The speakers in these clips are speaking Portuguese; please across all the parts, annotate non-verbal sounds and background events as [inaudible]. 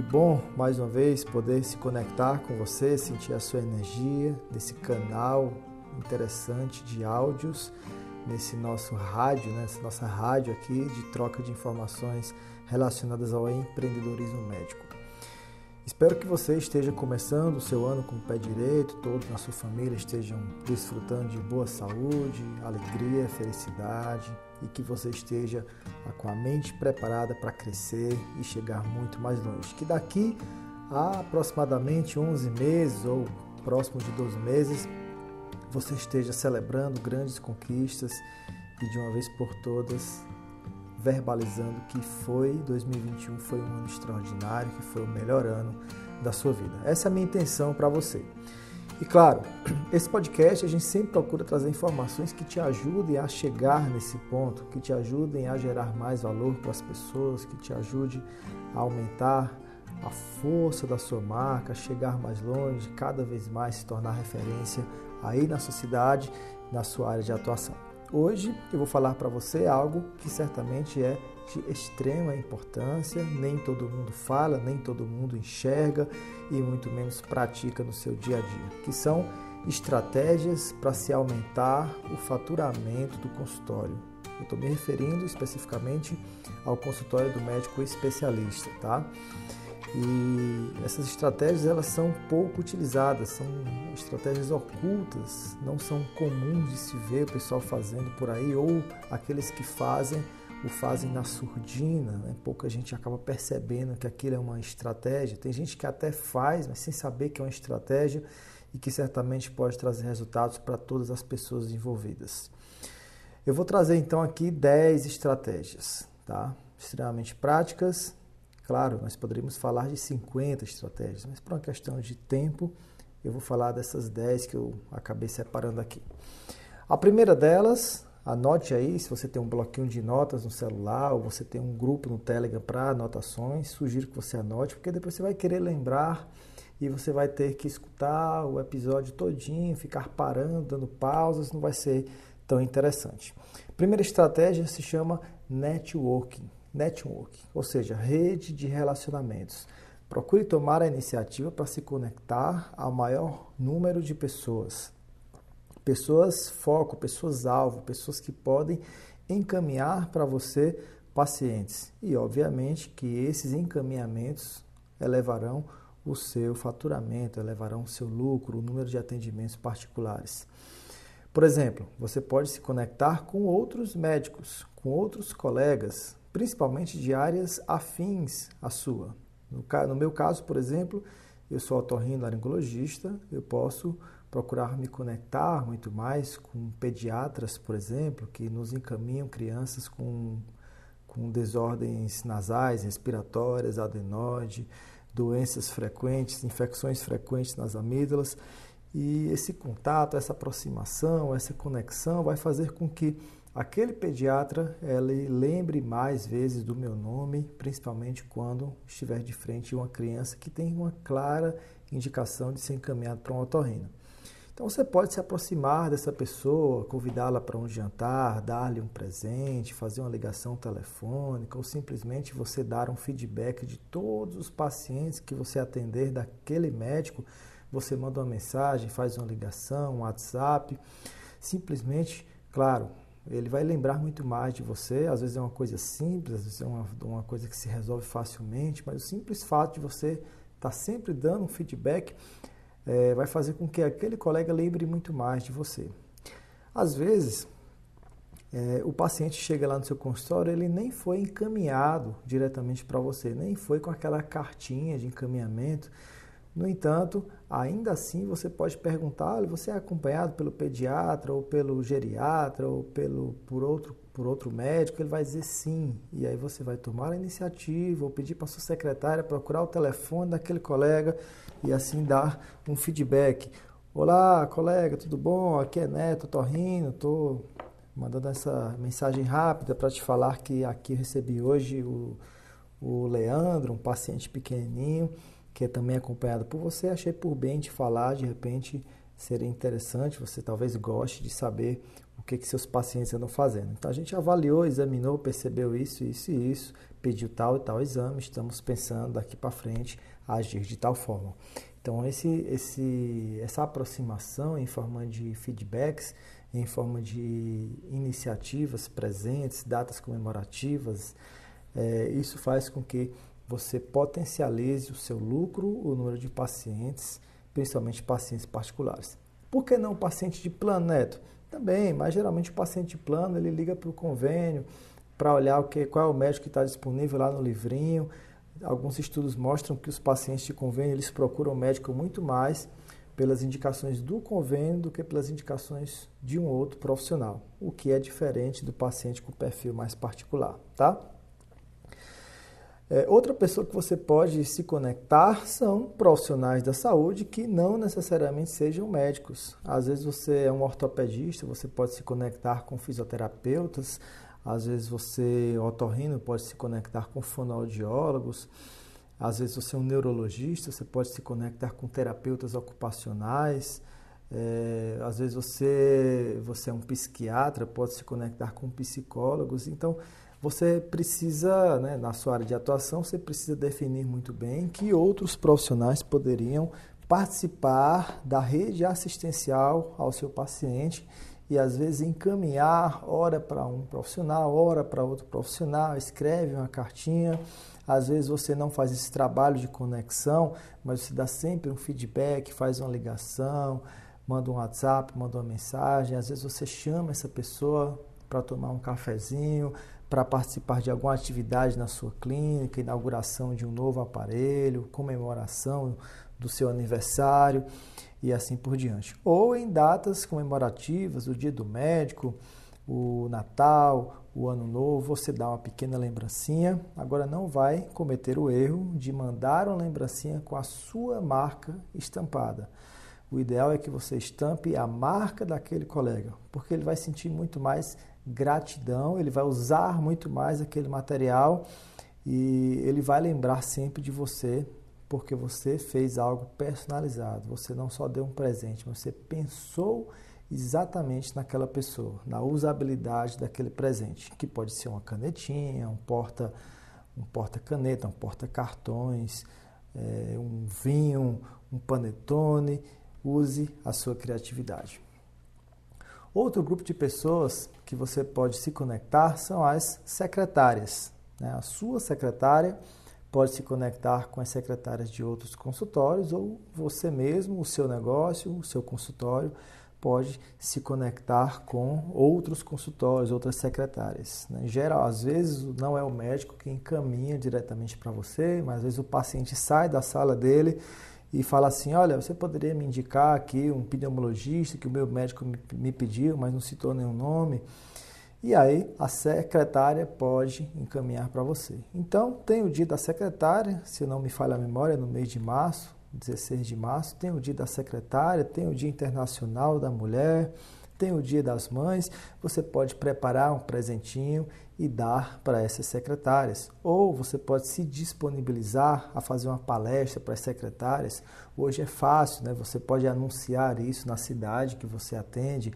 Que bom mais uma vez poder se conectar com você, sentir a sua energia nesse canal interessante de áudios, nesse nosso rádio, nessa né, nossa rádio aqui de troca de informações relacionadas ao empreendedorismo médico. Espero que você esteja começando o seu ano com o pé direito, todos na sua família estejam desfrutando de boa saúde, alegria, felicidade e que você esteja com a mente preparada para crescer e chegar muito mais longe. Que daqui a aproximadamente 11 meses ou próximo de 12 meses você esteja celebrando grandes conquistas e de uma vez por todas verbalizando que foi 2021 foi um ano extraordinário, que foi o melhor ano da sua vida. Essa é a minha intenção para você. E claro, [clears throat] esse podcast a gente sempre procura trazer informações que te ajudem a chegar nesse ponto, que te ajudem a gerar mais valor para as pessoas, que te ajude a aumentar a força da sua marca, chegar mais longe, cada vez mais se tornar referência aí na sociedade, na sua área de atuação. Hoje eu vou falar para você algo que certamente é de extrema importância, nem todo mundo fala, nem todo mundo enxerga e muito menos pratica no seu dia a dia, que são estratégias para se aumentar o faturamento do consultório. Eu estou me referindo especificamente ao consultório do médico especialista, tá? E essas estratégias elas são pouco utilizadas, são estratégias ocultas, não são comuns de se ver o pessoal fazendo por aí ou aqueles que fazem o fazem na surdina, né? pouca gente acaba percebendo que aquilo é uma estratégia. Tem gente que até faz, mas sem saber que é uma estratégia e que certamente pode trazer resultados para todas as pessoas envolvidas. Eu vou trazer então aqui 10 estratégias, tá? Extremamente práticas Claro, nós poderíamos falar de 50 estratégias, mas por uma questão de tempo, eu vou falar dessas 10 que eu acabei separando aqui. A primeira delas, anote aí, se você tem um bloquinho de notas no celular ou você tem um grupo no Telegram para anotações, sugiro que você anote, porque depois você vai querer lembrar e você vai ter que escutar o episódio todinho, ficar parando, dando pausas, não vai ser tão interessante. primeira estratégia se chama networking network, ou seja, rede de relacionamentos. Procure tomar a iniciativa para se conectar ao maior número de pessoas. Pessoas foco, pessoas alvo, pessoas que podem encaminhar para você pacientes. E obviamente que esses encaminhamentos elevarão o seu faturamento, elevarão o seu lucro, o número de atendimentos particulares. Por exemplo, você pode se conectar com outros médicos, com outros colegas, principalmente de áreas afins à sua. No, meu caso, por exemplo, eu sou otorrinolaringologista, eu posso procurar me conectar muito mais com pediatras, por exemplo, que nos encaminham crianças com, com desordens nasais, respiratórias, adenoide, doenças frequentes, infecções frequentes nas amígdalas. E esse contato, essa aproximação, essa conexão vai fazer com que aquele pediatra ele lembre mais vezes do meu nome, principalmente quando estiver de frente a uma criança que tem uma clara indicação de ser encaminhado para um otorrino. Então você pode se aproximar dessa pessoa, convidá-la para um jantar, dar-lhe um presente, fazer uma ligação telefônica ou simplesmente você dar um feedback de todos os pacientes que você atender daquele médico. Você manda uma mensagem, faz uma ligação, um WhatsApp, simplesmente, claro, ele vai lembrar muito mais de você. Às vezes é uma coisa simples, às vezes é uma, uma coisa que se resolve facilmente, mas o simples fato de você estar tá sempre dando um feedback é, vai fazer com que aquele colega lembre muito mais de você. Às vezes, é, o paciente chega lá no seu consultório, ele nem foi encaminhado diretamente para você, nem foi com aquela cartinha de encaminhamento no entanto, ainda assim você pode perguntar, você é acompanhado pelo pediatra ou pelo geriatra ou pelo por outro por outro médico, ele vai dizer sim. E aí você vai tomar a iniciativa ou pedir para sua secretária procurar o telefone daquele colega e assim dar um feedback. Olá, colega, tudo bom? Aqui é Neto, rindo, tô mandando essa mensagem rápida para te falar que aqui recebi hoje o, o Leandro, um paciente pequenininho que é também acompanhado por você, achei por bem te falar, de repente seria interessante, você talvez goste de saber o que, que seus pacientes andam fazendo. Então a gente avaliou, examinou, percebeu isso, isso e isso, pediu tal e tal exame, estamos pensando daqui para frente agir de tal forma. Então esse, esse, essa aproximação em forma de feedbacks, em forma de iniciativas presentes, datas comemorativas, é, isso faz com que você potencialize o seu lucro, o número de pacientes, principalmente pacientes particulares. Por que não paciente de plano, Neto? Também, mas geralmente o paciente de plano ele liga para o convênio para olhar o que, qual é o médico que está disponível lá no livrinho. Alguns estudos mostram que os pacientes de convênio eles procuram o médico muito mais pelas indicações do convênio do que pelas indicações de um outro profissional, o que é diferente do paciente com perfil mais particular, tá? É, outra pessoa que você pode se conectar são profissionais da saúde que não necessariamente sejam médicos. Às vezes você é um ortopedista, você pode se conectar com fisioterapeutas, às vezes você, otorrino, pode se conectar com fonoaudiólogos, às vezes você é um neurologista, você pode se conectar com terapeutas ocupacionais, é, às vezes você, você é um psiquiatra, pode se conectar com psicólogos. Então, você precisa, né, na sua área de atuação, você precisa definir muito bem que outros profissionais poderiam participar da rede assistencial ao seu paciente e às vezes encaminhar hora para um profissional, hora para outro profissional, escreve uma cartinha. Às vezes você não faz esse trabalho de conexão, mas você dá sempre um feedback, faz uma ligação, manda um WhatsApp, manda uma mensagem. Às vezes você chama essa pessoa para tomar um cafezinho, para participar de alguma atividade na sua clínica, inauguração de um novo aparelho, comemoração do seu aniversário e assim por diante. Ou em datas comemorativas, o dia do médico, o Natal, o Ano Novo, você dá uma pequena lembrancinha. Agora não vai cometer o erro de mandar uma lembrancinha com a sua marca estampada. O ideal é que você estampe a marca daquele colega, porque ele vai sentir muito mais gratidão, ele vai usar muito mais aquele material e ele vai lembrar sempre de você, porque você fez algo personalizado. Você não só deu um presente, você pensou exatamente naquela pessoa, na usabilidade daquele presente, que pode ser uma canetinha, um porta um porta caneta, um porta cartões, é, um vinho, um panetone. Use a sua criatividade. Outro grupo de pessoas que você pode se conectar são as secretárias. Né? A sua secretária pode se conectar com as secretárias de outros consultórios ou você mesmo, o seu negócio, o seu consultório pode se conectar com outros consultórios, outras secretárias. Né? Em geral, às vezes não é o médico que encaminha diretamente para você, mas às vezes o paciente sai da sala dele e fala assim: Olha, você poderia me indicar aqui um pneumologista que o meu médico me pediu, mas não citou nenhum nome. E aí a secretária pode encaminhar para você. Então, tem o dia da secretária, se não me falha a memória, no mês de março, 16 de março, tem o dia da secretária, tem o dia internacional da mulher, tem o dia das mães. Você pode preparar um presentinho e dar para essas secretárias. Ou você pode se disponibilizar a fazer uma palestra para as secretárias. Hoje é fácil, né? Você pode anunciar isso na cidade que você atende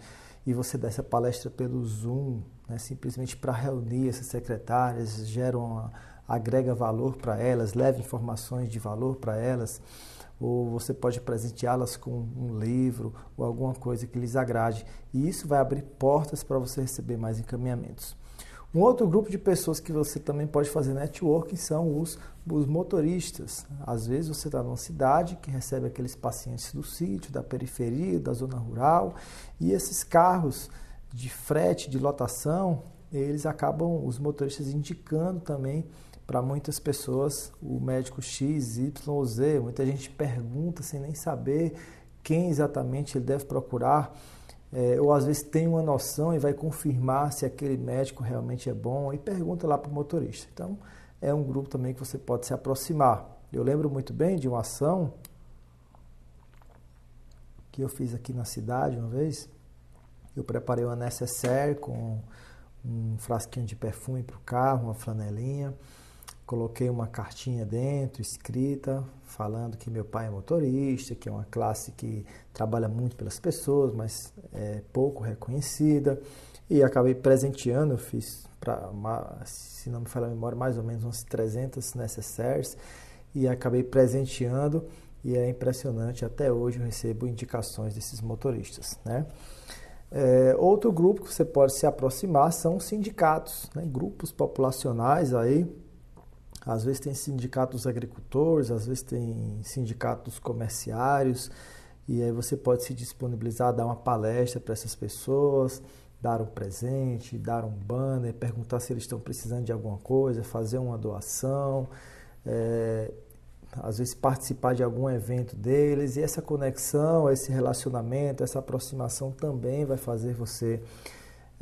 e você dá essa palestra pelo Zoom, né? simplesmente para reunir essas secretárias, gera uma, agrega valor para elas, leva informações de valor para elas ou você pode presenteá-las com um livro ou alguma coisa que lhes agrade. E isso vai abrir portas para você receber mais encaminhamentos. Um outro grupo de pessoas que você também pode fazer networking são os, os motoristas. Às vezes você está numa cidade que recebe aqueles pacientes do sítio, da periferia, da zona rural, e esses carros de frete, de lotação, eles acabam, os motoristas indicando também para muitas pessoas o médico X, Y ou Z. Muita gente pergunta sem nem saber quem exatamente ele deve procurar é, ou às vezes tem uma noção e vai confirmar se aquele médico realmente é bom e pergunta lá para o motorista. Então, é um grupo também que você pode se aproximar. Eu lembro muito bem de uma ação que eu fiz aqui na cidade uma vez. Eu preparei uma necessaire com um frasquinho de perfume para o carro, uma flanelinha. Coloquei uma cartinha dentro, escrita, falando que meu pai é motorista, que é uma classe que trabalha muito pelas pessoas, mas é pouco reconhecida. E acabei presenteando, fiz, pra, se não me falha a memória, mais ou menos uns 300 necessários. E acabei presenteando e é impressionante, até hoje eu recebo indicações desses motoristas. Né? É, outro grupo que você pode se aproximar são os sindicatos, né? grupos populacionais aí, às vezes tem sindicatos agricultores, às vezes tem sindicatos comerciários, e aí você pode se disponibilizar a dar uma palestra para essas pessoas, dar um presente, dar um banner, perguntar se eles estão precisando de alguma coisa, fazer uma doação, é, às vezes participar de algum evento deles, e essa conexão, esse relacionamento, essa aproximação também vai fazer você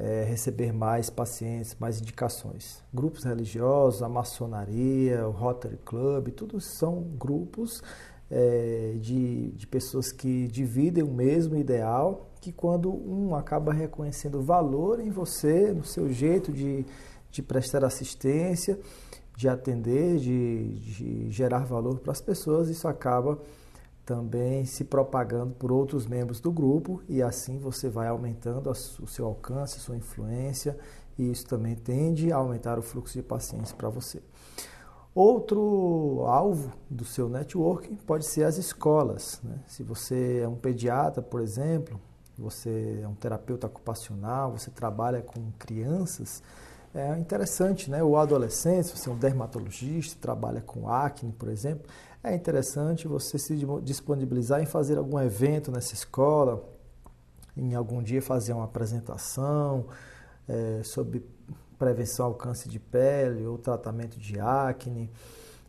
é, receber mais pacientes, mais indicações. Grupos religiosos, a maçonaria, o Rotary Club, tudo são grupos é, de, de pessoas que dividem o mesmo ideal, que quando um acaba reconhecendo valor em você, no seu jeito de, de prestar assistência, de atender, de, de gerar valor para as pessoas, isso acaba também se propagando por outros membros do grupo e assim você vai aumentando o seu alcance, sua influência e isso também tende a aumentar o fluxo de pacientes para você. Outro alvo do seu networking pode ser as escolas. Né? Se você é um pediatra, por exemplo, você é um terapeuta ocupacional, você trabalha com crianças, é interessante, né? O adolescente, se você é um dermatologista, trabalha com acne, por exemplo, é interessante você se disponibilizar em fazer algum evento nessa escola, em algum dia fazer uma apresentação é, sobre prevenção ao câncer de pele ou tratamento de acne,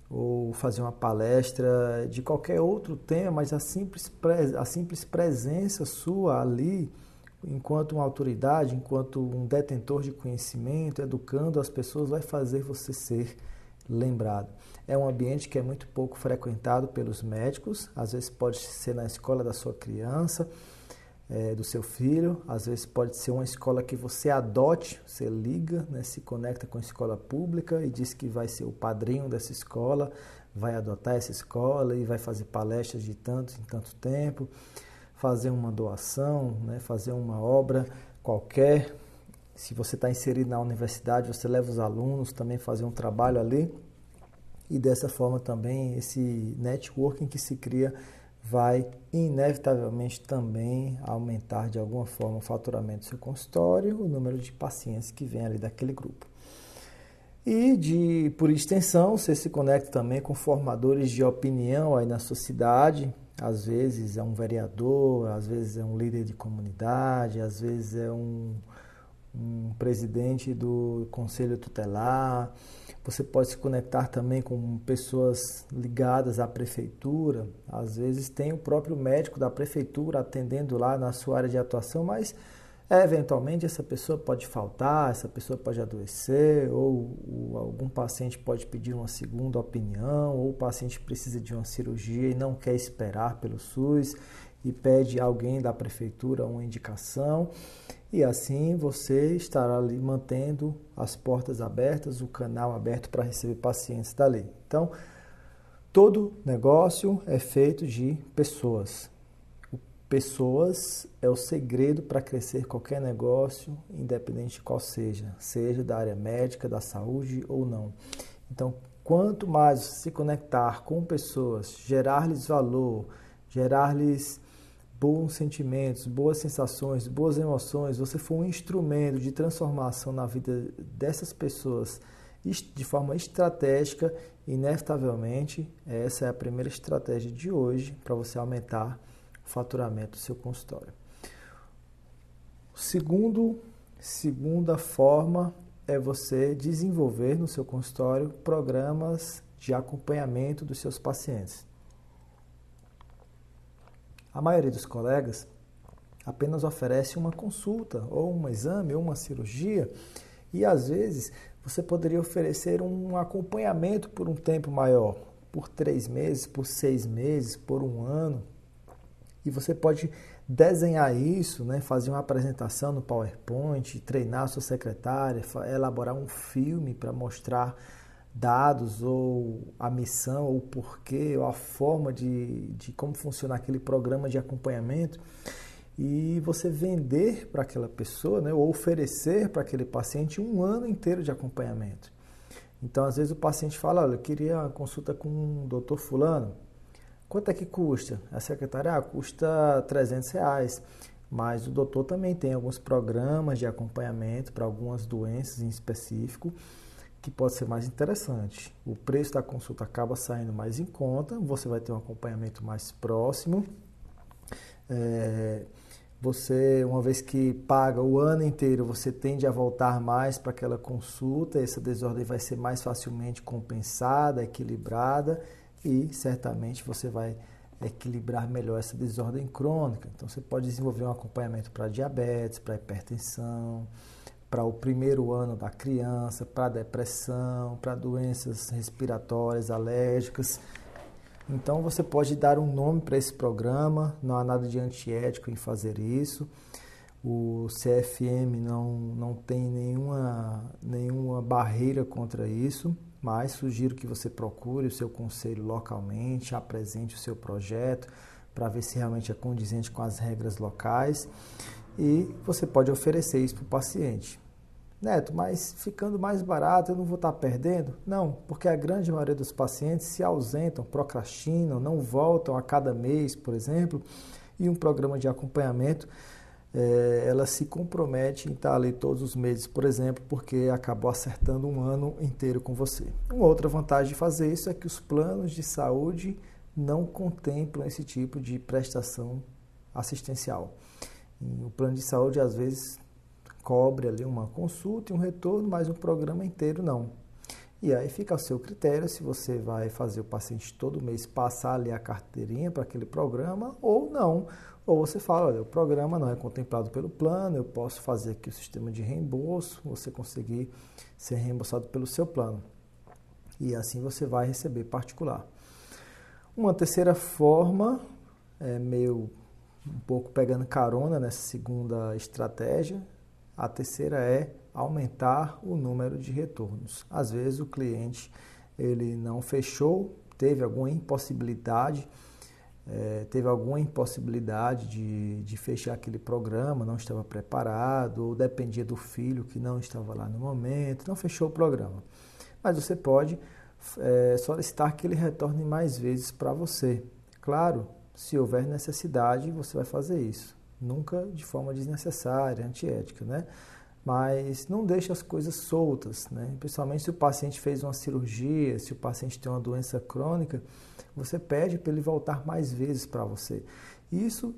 ou fazer uma palestra de qualquer outro tema, mas a simples, a simples presença sua ali, enquanto uma autoridade, enquanto um detentor de conhecimento, educando as pessoas, vai fazer você ser lembrado. É um ambiente que é muito pouco frequentado pelos médicos, às vezes pode ser na escola da sua criança, é, do seu filho, às vezes pode ser uma escola que você adote, você liga, né, se conecta com a escola pública e diz que vai ser o padrinho dessa escola, vai adotar essa escola e vai fazer palestras de tanto em tanto tempo, fazer uma doação, né, fazer uma obra qualquer se você está inserido na universidade, você leva os alunos também fazer um trabalho ali. E dessa forma também esse networking que se cria vai inevitavelmente também aumentar de alguma forma o faturamento do seu consultório, o número de pacientes que vem ali daquele grupo. E de por extensão, você se conecta também com formadores de opinião aí na sociedade. Às vezes é um vereador, às vezes é um líder de comunidade, às vezes é um um presidente do conselho tutelar. Você pode se conectar também com pessoas ligadas à prefeitura. Às vezes tem o próprio médico da prefeitura atendendo lá na sua área de atuação, mas eventualmente essa pessoa pode faltar, essa pessoa pode adoecer, ou, ou algum paciente pode pedir uma segunda opinião, ou o paciente precisa de uma cirurgia e não quer esperar pelo SUS e pede alguém da prefeitura uma indicação e assim você estará ali mantendo as portas abertas, o canal aberto para receber pacientes dali. Então, todo negócio é feito de pessoas. Pessoas é o segredo para crescer qualquer negócio, independente de qual seja, seja da área médica, da saúde ou não. Então, quanto mais se conectar com pessoas, gerar-lhes valor, gerar-lhes bons sentimentos, boas sensações, boas emoções, você for um instrumento de transformação na vida dessas pessoas de forma estratégica, inevitavelmente, essa é a primeira estratégia de hoje para você aumentar o faturamento do seu consultório. Segundo, segunda forma é você desenvolver no seu consultório programas de acompanhamento dos seus pacientes. A maioria dos colegas apenas oferece uma consulta, ou um exame, ou uma cirurgia, e às vezes você poderia oferecer um acompanhamento por um tempo maior, por três meses, por seis meses, por um ano. E você pode desenhar isso, né, fazer uma apresentação no PowerPoint, treinar a sua secretária, elaborar um filme para mostrar dados ou a missão ou o porquê ou a forma de, de como funciona aquele programa de acompanhamento e você vender para aquela pessoa, né, ou oferecer para aquele paciente um ano inteiro de acompanhamento. Então, às vezes o paciente fala, olha, eu queria uma consulta com o doutor fulano. Quanto é que custa? A secretária, ah, custa 300 reais. Mas o doutor também tem alguns programas de acompanhamento para algumas doenças em específico que pode ser mais interessante. O preço da consulta acaba saindo mais em conta, você vai ter um acompanhamento mais próximo. É, você, uma vez que paga o ano inteiro, você tende a voltar mais para aquela consulta, essa desordem vai ser mais facilmente compensada, equilibrada e certamente você vai equilibrar melhor essa desordem crônica. Então você pode desenvolver um acompanhamento para diabetes, para hipertensão, para o primeiro ano da criança, para depressão, para doenças respiratórias, alérgicas. Então você pode dar um nome para esse programa, não há nada de antiético em fazer isso. O CFM não, não tem nenhuma, nenhuma barreira contra isso, mas sugiro que você procure o seu conselho localmente, apresente o seu projeto para ver se realmente é condizente com as regras locais e você pode oferecer isso para o paciente. Neto, mas ficando mais barato eu não vou estar perdendo? Não, porque a grande maioria dos pacientes se ausentam, procrastinam, não voltam a cada mês, por exemplo, e um programa de acompanhamento é, ela se compromete em estar ali todos os meses, por exemplo, porque acabou acertando um ano inteiro com você. Uma outra vantagem de fazer isso é que os planos de saúde não contemplam esse tipo de prestação assistencial. o plano de saúde, às vezes, cobre ali uma consulta e um retorno, mas o programa inteiro não. E aí fica ao seu critério se você vai fazer o paciente todo mês passar ali a carteirinha para aquele programa ou não. Ou você fala, olha, o programa não é contemplado pelo plano, eu posso fazer aqui o sistema de reembolso, você conseguir ser reembolsado pelo seu plano. E assim você vai receber particular. Uma terceira forma, é meio um pouco pegando carona nessa segunda estratégia, a terceira é aumentar o número de retornos. Às vezes o cliente ele não fechou, teve alguma impossibilidade, é, teve alguma impossibilidade de, de fechar aquele programa, não estava preparado, ou dependia do filho que não estava lá no momento, não fechou o programa. Mas você pode é, solicitar que ele retorne mais vezes para você. Claro, se houver necessidade, você vai fazer isso nunca de forma desnecessária, antiética, né? Mas não deixe as coisas soltas, né? Principalmente se o paciente fez uma cirurgia, se o paciente tem uma doença crônica, você pede para ele voltar mais vezes para você. Isso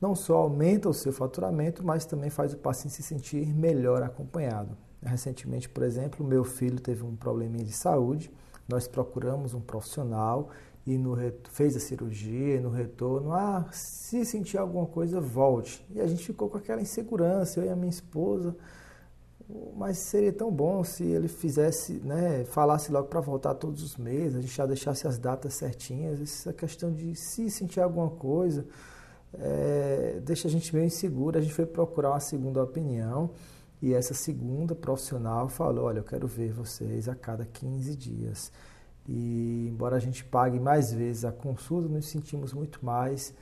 não só aumenta o seu faturamento, mas também faz o paciente se sentir melhor acompanhado. Recentemente, por exemplo, meu filho teve um probleminha de saúde, nós procuramos um profissional e no, fez a cirurgia e no retorno, ah, se sentir alguma coisa, volte. E a gente ficou com aquela insegurança, eu e a minha esposa, mas seria tão bom se ele fizesse, né, falasse logo para voltar todos os meses, a gente já deixasse as datas certinhas, essa questão de se sentir alguma coisa, é, deixa a gente meio inseguro, a gente foi procurar uma segunda opinião, e essa segunda profissional falou, olha, eu quero ver vocês a cada 15 dias. E embora a gente pague mais vezes a consulta, nos sentimos muito mais,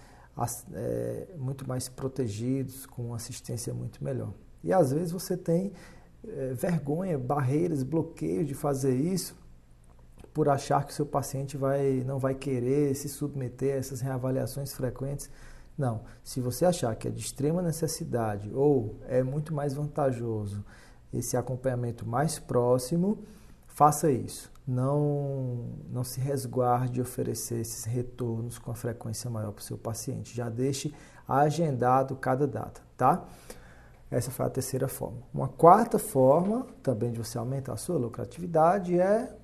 é, muito mais protegidos, com assistência muito melhor. E às vezes você tem é, vergonha, barreiras, bloqueios de fazer isso por achar que o seu paciente vai, não vai querer se submeter a essas reavaliações frequentes. Não, se você achar que é de extrema necessidade ou é muito mais vantajoso esse acompanhamento mais próximo, faça isso não, não se resguarde de oferecer esses retornos com a frequência maior para o seu paciente. Já deixe agendado cada data, tá? Essa foi a terceira forma. Uma quarta forma também de você aumentar a sua lucratividade é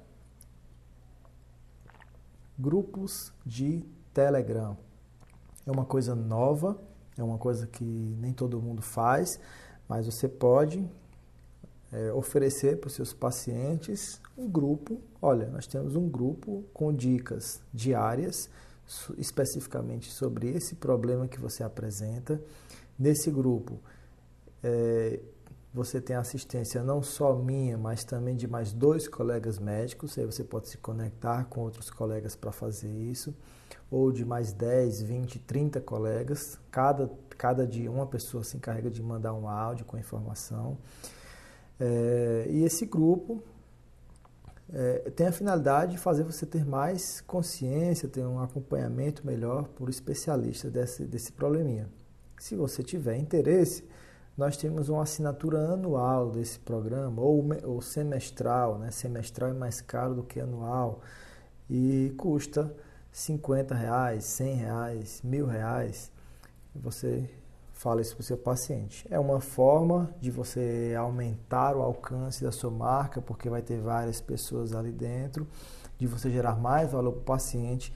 grupos de Telegram. É uma coisa nova, é uma coisa que nem todo mundo faz, mas você pode é, oferecer para os seus pacientes um grupo. Olha, nós temos um grupo com dicas diárias, especificamente sobre esse problema que você apresenta. Nesse grupo, é, você tem assistência não só minha, mas também de mais dois colegas médicos. Aí você pode se conectar com outros colegas para fazer isso, ou de mais 10, 20, 30 colegas. Cada, cada dia uma pessoa se encarrega de mandar um áudio com informação. É, e esse grupo é, tem a finalidade de fazer você ter mais consciência, ter um acompanhamento melhor por especialistas desse, desse probleminha. Se você tiver interesse, nós temos uma assinatura anual desse programa, ou, ou semestral, né? semestral é mais caro do que anual, e custa 50 reais, 100 reais, mil reais. Você fala isso para o seu paciente. É uma forma de você aumentar o alcance da sua marca, porque vai ter várias pessoas ali dentro, de você gerar mais valor para o paciente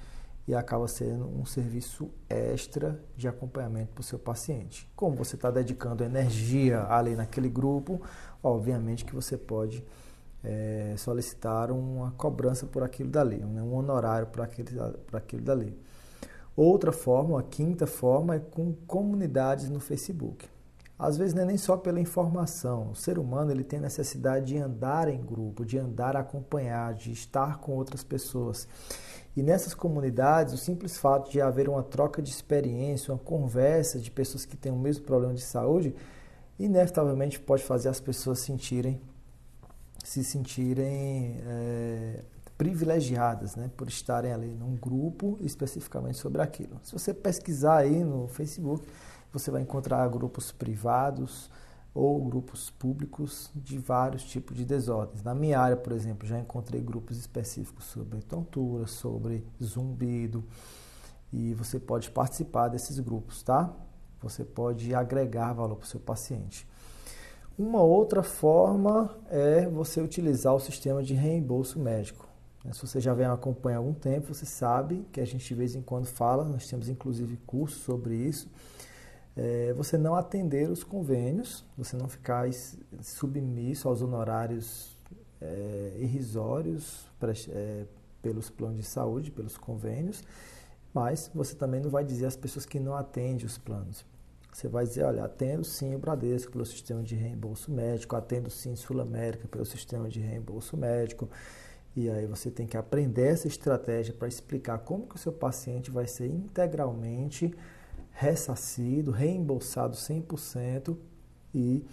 e acaba sendo um serviço extra de acompanhamento para o seu paciente. Como você está dedicando energia ali naquele grupo, obviamente que você pode é, solicitar uma cobrança por aquilo dali, um honorário por aquilo, por aquilo dali. Outra forma, a quinta forma, é com comunidades no Facebook. Às vezes não é nem só pela informação. O ser humano ele tem necessidade de andar em grupo, de andar acompanhado, de estar com outras pessoas. E nessas comunidades, o simples fato de haver uma troca de experiência, uma conversa de pessoas que têm o mesmo problema de saúde, inevitavelmente pode fazer as pessoas sentirem, se sentirem é, privilegiadas, né, por estarem ali num grupo especificamente sobre aquilo. Se você pesquisar aí no Facebook, você vai encontrar grupos privados ou grupos públicos de vários tipos de desordens. Na minha área, por exemplo, já encontrei grupos específicos sobre tontura, sobre zumbido, e você pode participar desses grupos, tá? Você pode agregar valor para o seu paciente. Uma outra forma é você utilizar o sistema de reembolso médico. Né? Se você já vem acompanhando há algum tempo, você sabe que a gente de vez em quando fala, nós temos inclusive cursos sobre isso. É, você não atender os convênios, você não ficar submisso aos honorários é, irrisórios é, pelos planos de saúde, pelos convênios, mas você também não vai dizer às pessoas que não atendem os planos. Você vai dizer, olha, atendo sim o Bradesco pelo sistema de reembolso médico, atendo sim Sul América pelo sistema de reembolso médico, e aí você tem que aprender essa estratégia para explicar como que o seu paciente vai ser integralmente ressarcido, reembolsado 100% e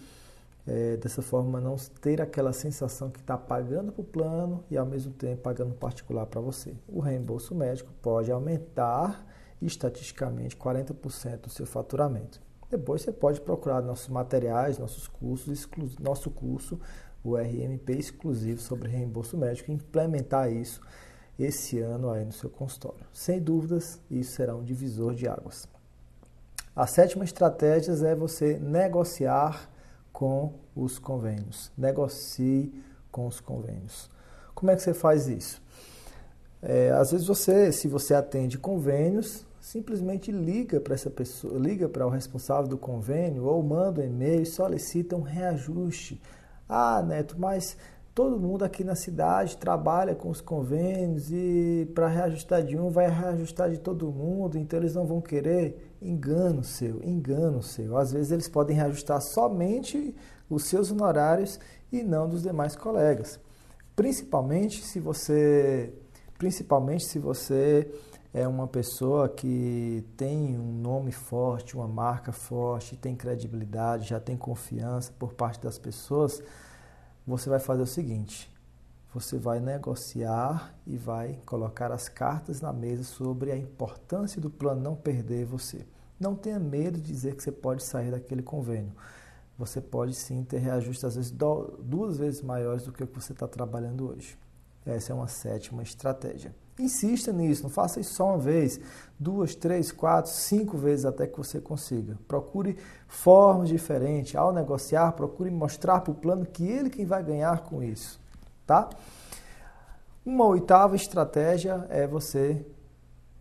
é, dessa forma não ter aquela sensação que está pagando para o plano e ao mesmo tempo pagando particular para você. O reembolso médico pode aumentar estatisticamente 40% do seu faturamento. Depois você pode procurar nossos materiais, nossos cursos, nosso curso o RMP exclusivo sobre reembolso médico e implementar isso esse ano aí no seu consultório. Sem dúvidas, isso será um divisor de águas. A sétima estratégia é você negociar com os convênios. Negocie com os convênios. Como é que você faz isso? É, às vezes você, se você atende convênios, simplesmente liga para essa pessoa, liga para o responsável do convênio ou manda um e-mail e solicita um reajuste ah, Neto, mas todo mundo aqui na cidade trabalha com os convênios e para reajustar de um vai reajustar de todo mundo, então eles não vão querer. Engano seu, engano seu. Às vezes eles podem reajustar somente os seus honorários e não dos demais colegas. Principalmente se você, principalmente se você é uma pessoa que tem um nome forte, uma marca forte, tem credibilidade, já tem confiança por parte das pessoas, você vai fazer o seguinte: você vai negociar e vai colocar as cartas na mesa sobre a importância do plano não perder você. Não tenha medo de dizer que você pode sair daquele convênio. Você pode sim ter reajustes, às vezes, duas vezes maiores do que o que você está trabalhando hoje. Essa é uma sétima estratégia. Insista nisso, não faça isso só uma vez, duas, três, quatro, cinco vezes até que você consiga. Procure formas diferentes. Ao negociar, procure mostrar para o plano que ele quem vai ganhar com isso, tá? Uma oitava estratégia é você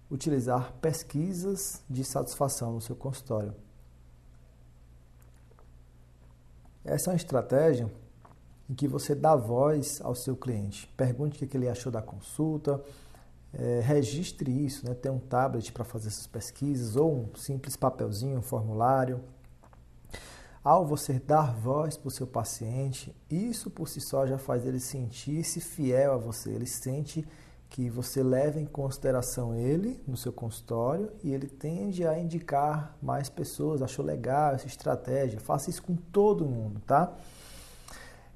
utilizar pesquisas de satisfação no seu consultório. Essa é uma estratégia em que você dá voz ao seu cliente. Pergunte o que ele achou da consulta, é, registre isso, né? tem um tablet para fazer essas pesquisas ou um simples papelzinho, um formulário. ao você dar voz para o seu paciente, isso por si só já faz ele sentir-se fiel a você. Ele sente que você leva em consideração ele no seu consultório e ele tende a indicar mais pessoas. Achou legal essa estratégia? Faça isso com todo mundo, tá?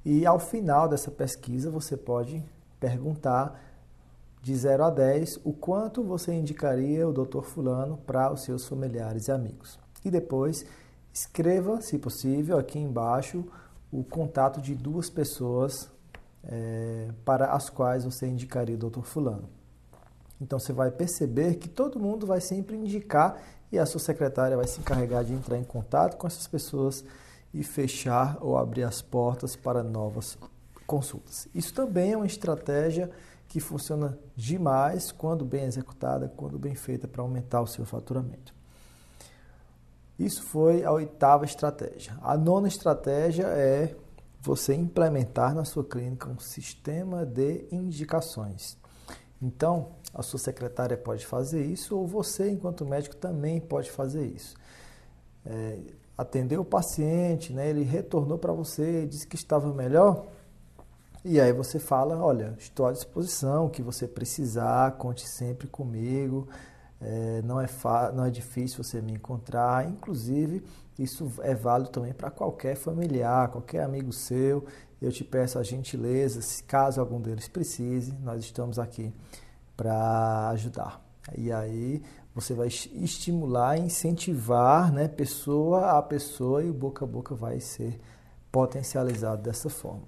E ao final dessa pesquisa você pode perguntar de 0 a 10 o quanto você indicaria o Dr. Fulano para os seus familiares e amigos. E depois escreva, se possível, aqui embaixo o contato de duas pessoas é, para as quais você indicaria o Dr. Fulano. Então você vai perceber que todo mundo vai sempre indicar e a sua secretária vai se encarregar de entrar em contato com essas pessoas e fechar ou abrir as portas para novas consultas. Isso também é uma estratégia que funciona demais quando bem executada, quando bem feita para aumentar o seu faturamento. Isso foi a oitava estratégia. A nona estratégia é você implementar na sua clínica um sistema de indicações. Então, a sua secretária pode fazer isso ou você, enquanto médico, também pode fazer isso. É, atendeu o paciente, né, ele retornou para você, disse que estava melhor, e aí você fala, olha, estou à disposição, o que você precisar, conte sempre comigo, é, não, é não é difícil você me encontrar, inclusive isso é válido também para qualquer familiar, qualquer amigo seu. Eu te peço a gentileza, se caso algum deles precise, nós estamos aqui para ajudar. E aí você vai estimular, incentivar, né, pessoa a pessoa e o boca a boca vai ser potencializado dessa forma.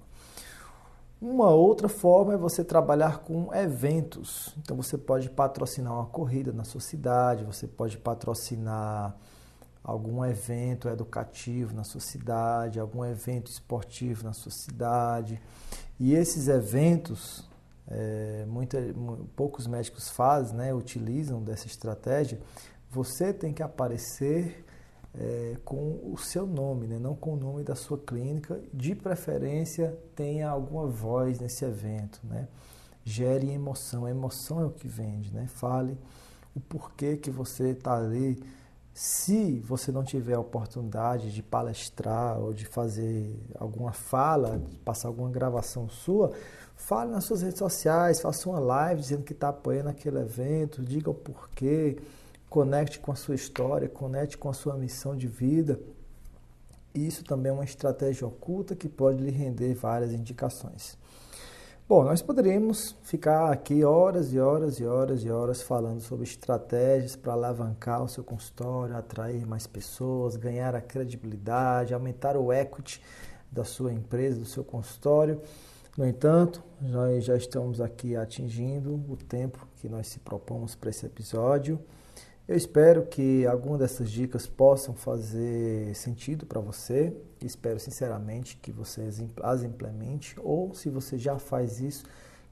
Uma outra forma é você trabalhar com eventos. Então você pode patrocinar uma corrida na sua cidade, você pode patrocinar algum evento educativo na sua cidade, algum evento esportivo na sua cidade. E esses eventos, é, muita, poucos médicos fazem, né, utilizam dessa estratégia. Você tem que aparecer é, com o seu nome, né? não com o nome da sua clínica. De preferência, tenha alguma voz nesse evento. Né? Gere emoção. A emoção é o que vende. Né? Fale o porquê que você está ali. Se você não tiver a oportunidade de palestrar ou de fazer alguma fala, passar alguma gravação sua, fale nas suas redes sociais, faça uma live dizendo que está apoiando aquele evento, diga o porquê conecte com a sua história, conecte com a sua missão de vida. Isso também é uma estratégia oculta que pode lhe render várias indicações. Bom, nós poderíamos ficar aqui horas e horas e horas e horas falando sobre estratégias para alavancar o seu consultório, atrair mais pessoas, ganhar a credibilidade, aumentar o equity da sua empresa, do seu consultório. No entanto, nós já estamos aqui atingindo o tempo que nós se propomos para esse episódio. Eu espero que alguma dessas dicas possam fazer sentido para você. Espero sinceramente que você as implemente ou se você já faz isso,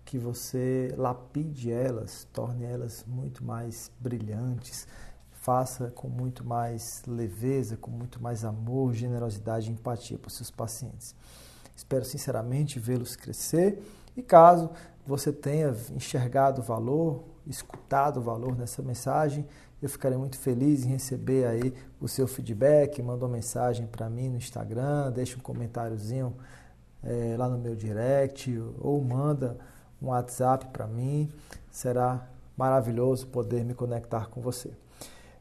que você lapide elas, torne elas muito mais brilhantes, faça com muito mais leveza, com muito mais amor, generosidade e empatia para os seus pacientes. Espero sinceramente vê-los crescer e caso você tenha enxergado o valor, escutado o valor nessa mensagem, eu ficarei muito feliz em receber aí o seu feedback. Manda uma mensagem para mim no Instagram, deixa um comentáriozinho é, lá no meu direct ou manda um WhatsApp para mim. Será maravilhoso poder me conectar com você.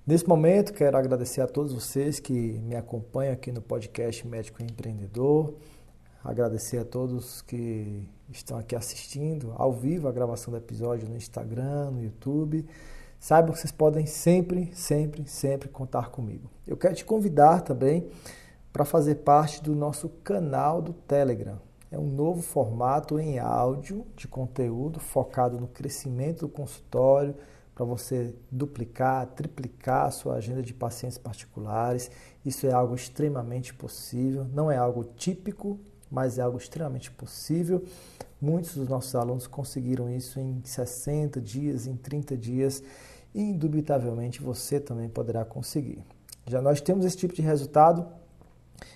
Nesse momento, quero agradecer a todos vocês que me acompanham aqui no podcast Médico Empreendedor. Agradecer a todos que estão aqui assistindo ao vivo a gravação do episódio no Instagram, no YouTube. Saibam que vocês podem sempre, sempre, sempre contar comigo. Eu quero te convidar também para fazer parte do nosso canal do Telegram. É um novo formato em áudio de conteúdo focado no crescimento do consultório, para você duplicar, triplicar a sua agenda de pacientes particulares. Isso é algo extremamente possível, não é algo típico, mas é algo extremamente possível. Muitos dos nossos alunos conseguiram isso em 60 dias, em 30 dias indubitavelmente você também poderá conseguir. Já nós temos esse tipo de resultado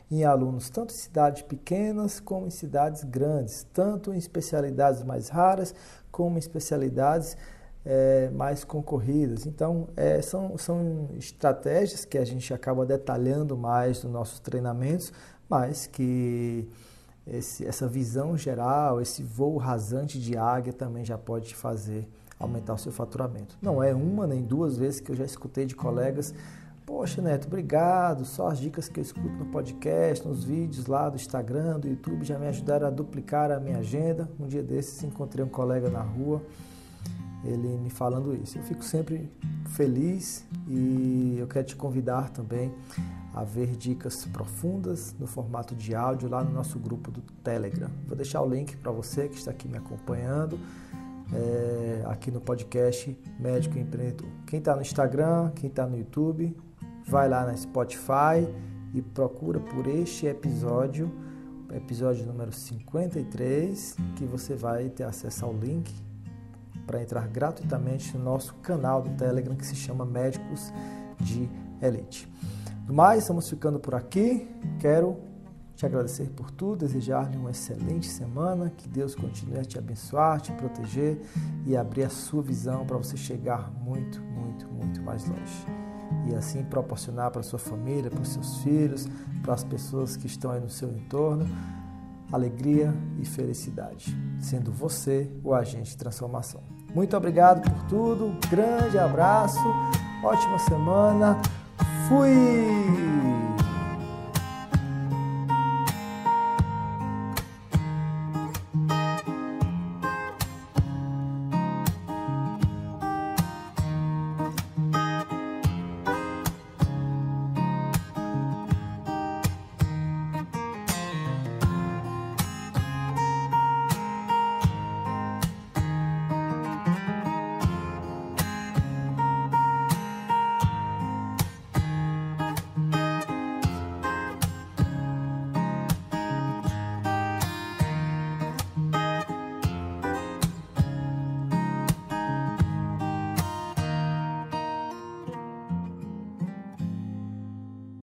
em alunos tanto em cidades pequenas como em cidades grandes, tanto em especialidades mais raras como em especialidades é, mais concorridas. Então, é, são, são estratégias que a gente acaba detalhando mais nos nossos treinamentos, mas que esse, essa visão geral, esse voo rasante de águia também já pode te fazer aumentar o seu faturamento. Não é uma nem duas vezes que eu já escutei de colegas Poxa, Neto, obrigado. Só as dicas que eu escuto no podcast, nos vídeos lá do Instagram, do YouTube já me ajudaram a duplicar a minha agenda. Um dia desses encontrei um colega na rua, ele me falando isso. Eu fico sempre feliz e eu quero te convidar também a ver dicas profundas no formato de áudio lá no nosso grupo do Telegram. Vou deixar o link para você que está aqui me acompanhando. É, aqui no podcast Médico Empreendedor. Quem está no Instagram, quem está no YouTube, vai lá na Spotify e procura por este episódio, episódio número 53, que você vai ter acesso ao link para entrar gratuitamente no nosso canal do Telegram que se chama Médicos de Elite. Do mais, estamos ficando por aqui. Quero te agradecer por tudo, desejar-lhe uma excelente semana, que Deus continue a te abençoar, te proteger e abrir a sua visão para você chegar muito, muito, muito mais longe e assim proporcionar para sua família, para os seus filhos, para as pessoas que estão aí no seu entorno, alegria e felicidade, sendo você o agente de transformação. Muito obrigado por tudo, grande abraço, ótima semana, fui!